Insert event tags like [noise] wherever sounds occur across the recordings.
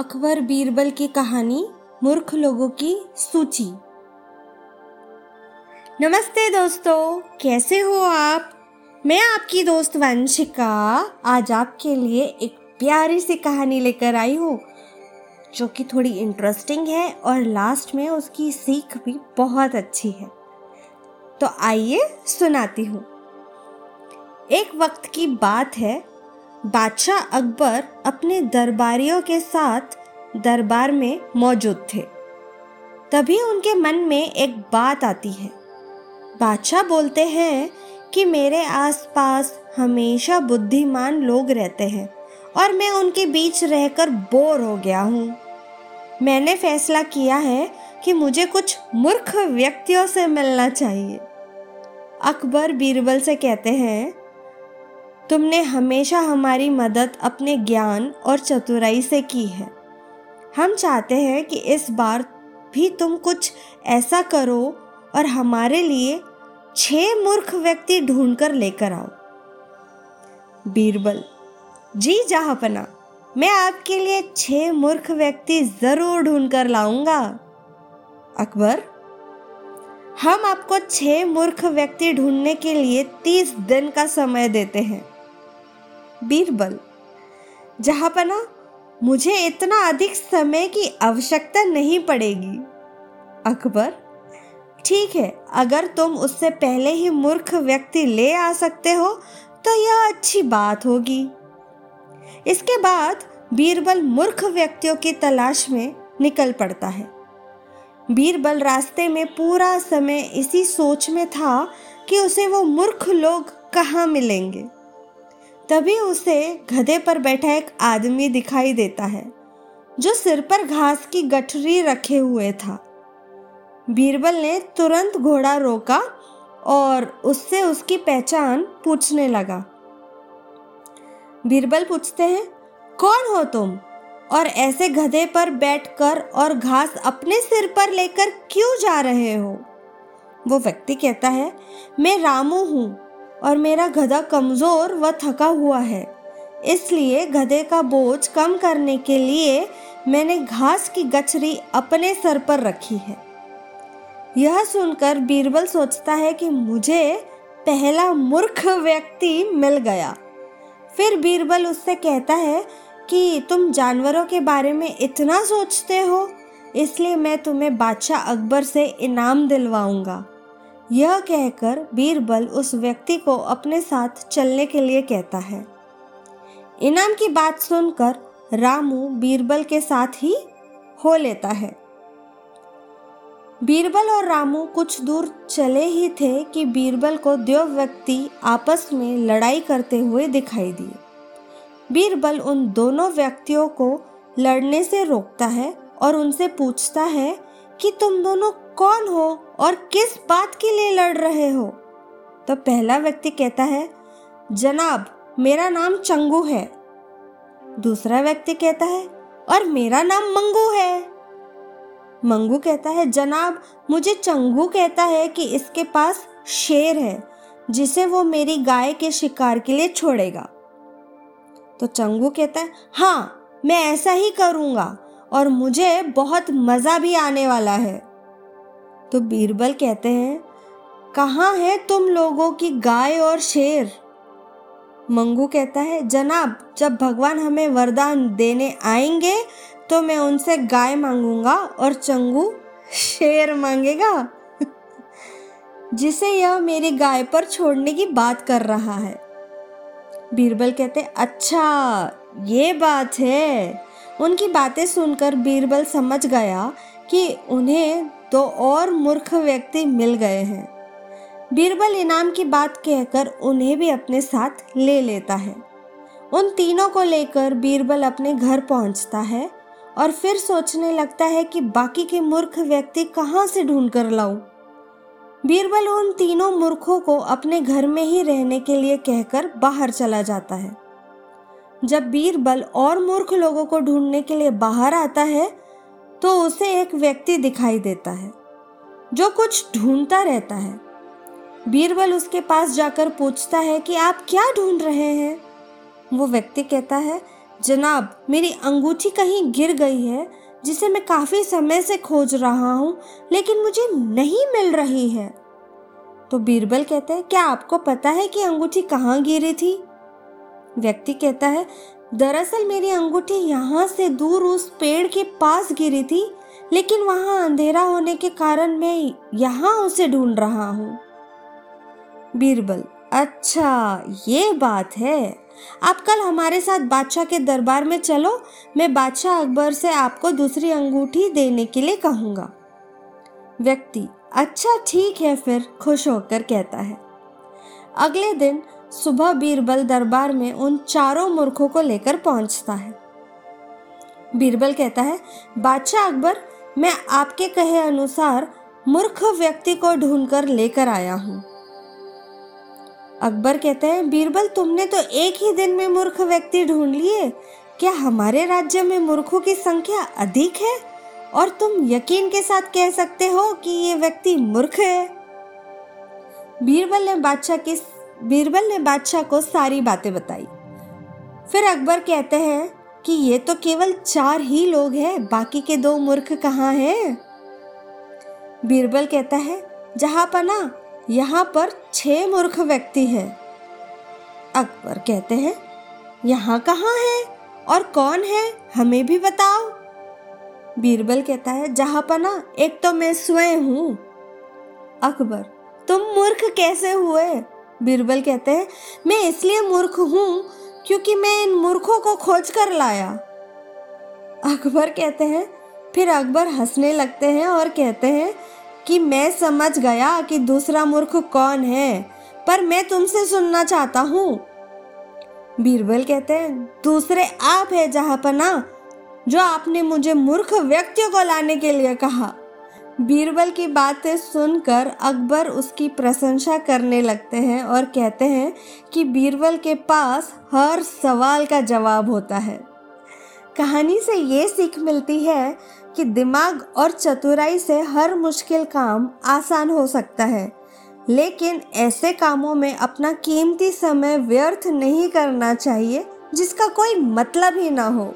अकबर बीरबल की कहानी, मूर्ख लोगों की सूची। नमस्ते दोस्तों, कैसे हो आप? मैं आपकी दोस्त वंशिका, आज आपके लिए एक प्यारी सी कहानी लेकर आई हूँ, जो कि थोड़ी इंटरेस्टिंग है और लास्ट में उसकी सीख भी बहुत अच्छी है। तो आइए सुनाती हूँ। एक वक्त की बात है बादशाह अकबर अपने दरबारियों के साथ दरबार में मौजूद थे। तभी उनके मन में एक बात आती है। बादशाह बोलते हैं कि मेरे आसपास हमेशा बुद्धिमान लोग रहते हैं और मैं उनके बीच रहकर बोर हो गया हूँ। मैंने फैसला किया है कि मुझे कुछ मूर्ख व्यक्तियों से मिलना चाहिए। अकबर बीरबल से कहते हैं तुमने हमेशा हमारी मदद अपने ज्ञान और चतुराई से की है। हम चाहते हैं कि इस बार भी तुम कुछ ऐसा करो और हमारे लिए छह मूर्ख व्यक्ति ढूंढकर लेकर आओ। बीरबल, जी जहापना, मैं आपके लिए छह मूर्ख व्यक्ति ज़रूर ढूंढकर लाऊँगा। अकबर, हम आपको छह मूर्ख व्यक्ति ढूँढने के लिए तीस दिन का समय देते हैं। बीरबल जहापना मुझे इतना अधिक समय की आवश्यकता नहीं पड़ेगी। अकबर, ठीक है, अगर तुम उससे पहले ही मूर्ख व्यक्ति ले आ सकते हो तो यह अच्छी बात होगी। इसके बाद बीरबल मूर्ख व्यक्तियों की तलाश में निकल पड़ता है। बीरबल रास्ते में पूरा समय इसी सोच में था कि उसे वो मूर्ख लोग कहाँ मिलेंगे। तभी उसे गधे पर बैठा एक आदमी दिखाई देता है, जो सिर पर घास की गठरी रखे हुए था। बीरबल ने तुरंत घोड़ा रोका और उससे उसकी पहचान पूछने लगा। बीरबल पूछते हैं, कौन हो तुम? और ऐसे गधे पर बैठकर और घास अपने सिर पर लेकर क्यों जा रहे हो? वो व्यक्ति कहता है, मैं रामू हूँ और मेरा गधा कमज़ोर व थका हुआ है। इसलिए गधे का बोझ कम करने के लिए मैंने घास की गचरी अपने सर पर रखी है। यह सुनकर बीरबल सोचता है कि मुझे पहला मूर्ख व्यक्ति मिल गया। फिर बीरबल उससे कहता है कि तुम जानवरों के बारे में इतना सोचते हो, इसलिए मैं तुम्हें बादशाह अकबर से इनाम दिलवाऊँगा। यह कहकर बीरबल उस व्यक्ति को अपने साथ चलने के लिए कहता है। इनाम की बात सुनकर रामू बीरबल के साथ ही हो लेता है। बीरबल और रामू कुछ दूर चले ही थे कि बीरबल को दो व्यक्ति आपस में लड़ाई करते हुए दिखाई दिए। बीरबल उन दोनों व्यक्तियों को लड़ने से रोकता है और उनसे पूछता है कि तुम दोनों कौन हो? और किस बात के लिए लड़ रहे हो? तो पहला व्यक्ति कहता है, जनाब, मेरा नाम चंगू है। दूसरा व्यक्ति कहता है, और मेरा नाम मंगू है। मंगू कहता है, जनाब, मुझे चंगू कहता है कि इसके पास शेर है, जिसे वो मेरी गाय के शिकार के लिए छोड़ेगा। तो चंगू कहता है हाँ मैं ऐसा ही करूँगा और मुझे बहुत मज़ा भी आने वाला है। तो बीरबल कहते हैं, कहाँ है तुम लोगों की गाय और शेर? मंगू कहता है, जनाब, जब भगवान हमें वरदान देने आएँगे तो मैं उनसे गाय मांगूँगा और चंगू शेर मांगेगा। [laughs] जिसे यह मेरी गाय पर छोड़ने की बात कर रहा है। बीरबल कहते अच्छा ये बात है। उनकी बातें सुनकर बीरबल समझ गया कि उन्हें दो और मूर्ख व्यक्ति मिल गए हैं। बीरबल इनाम की बात कहकर उन्हें भी अपने साथ ले लेता है। उन तीनों को लेकर बीरबल अपने घर पहुँचता है और फिर सोचने लगता है कि बाकी के मूर्ख व्यक्ति कहाँ से ढूंढ कर लाऊं। बीरबल उन तीनों मूर्खों को अपने घर में ही रहने के लिए कहकर बाहर चला जाता है। जब बीरबल और मूर्ख लोगों को ढूँढने के लिए बाहर आता है तो उसे एक व्यक्ति दिखाई देता है, जो कुछ ढूंढता रहता है। बीरबल उसके पास जाकर पूछता है कि आप क्या ढूंढ रहे हैं? वो व्यक्ति कहता है, जनाब, मेरी अंगूठी कहीं गिर गई है, जिसे मैं काफ़ी समय से खोज रहा हूँ, लेकिन मुझे नहीं मिल रही है। तो बीरबल कहते हैं, क्या आपको पता है कि अंगूठी कहाँ गिरी थी? व्यक्ति कहता है दरअसल मेरी अंगूठी यहाँ से दूर उस पेड़ के पास गिरी थी, लेकिन वहाँ अंधेरा होने के कारण मैं यहाँ उसे ढूंढ रहा हूँ। बीरबल अच्छा ये बात है। आप कल हमारे साथ बादशाह के दरबार में चलो, मैं बादशाह अकबर से आपको दूसरी अंगूठी देने के लिए कहूँगा। व्यक्ति अच्छा ठीक है फिर, खुश होकर कहता है। अगले दिन सुबह बीरबल दरबार में उन चारों मूर्खों को लेकर पहुँचता है। बीरबल कहता है, बादशाह अकबर, मैं आपके कहे अनुसार मूर्ख व्यक्ति को ढूंढकर लेकर आया हूँ। अकबर कहते हैं, बीरबल, तुमने तो एक ही दिन में मूर्ख व्यक्ति ढूंढ लिए। क्या हमारे राज्य में मूर्खों की संख्या अधिक है? और तुम यकीन के साथ कह सकते हो कि ये व्यक्ति मूर्ख है? बीरबल ने बादशाह की बीरबल ने बादशाह को सारी बातें बताई। फिर अकबर कहते हैं कि ये तो केवल चार ही लोग हैं, बाकी के दो मूर्ख कहाँ हैं? बीरबल कहता है, जहाँ पना यहाँ पर छह मूर्ख व्यक्ति हैं। अकबर कहते हैं, यहाँ कहाँ है और कौन है, हमें भी बताओ। बीरबल कहता है, जहाँ पना एक तो मैं स्वयं हूँ। अकबर, तुम मूर्ख कैसे हुए? बीरबल कहते हैं, मैं इसलिए मूर्ख हूँ क्योंकि मैं इन मूर्खों को खोज कर लाया। अकबर कहते हैं, फिर अकबर हंसने लगते हैं और कहते हैं कि मैं समझ गया कि दूसरा मूर्ख कौन है, पर मैं तुमसे सुनना चाहता हूँ। बीरबल कहते हैं, दूसरे आप है जहाँ पना जो आपने मुझे मूर्ख व्यक्तियों को लाने के लिए कहा। बीरबल की बातें सुनकर अकबर उसकी प्रशंसा करने लगते हैं और कहते हैं कि बीरबल के पास हर सवाल का जवाब होता है। कहानी से ये सीख मिलती है कि दिमाग और चतुराई से हर मुश्किल काम आसान हो सकता है, लेकिन ऐसे कामों में अपना कीमती समय व्यर्थ नहीं करना चाहिए, जिसका कोई मतलब ही ना हो।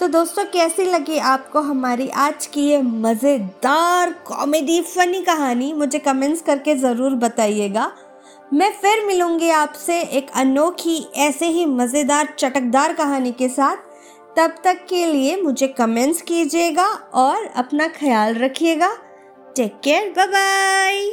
तो दोस्तों, कैसी लगी आपको हमारी आज की ये मज़ेदार कॉमेडी फनी कहानी? मुझे कमेंट्स करके ज़रूर बताइएगा। मैं फिर मिलूँगी आपसे एक अनोखी, ऐसे ही मज़ेदार, चटकदार कहानी के साथ। तब तक के लिए मुझे कमेंट्स कीजिएगा और अपना ख्याल रखिएगा। Take care bye bye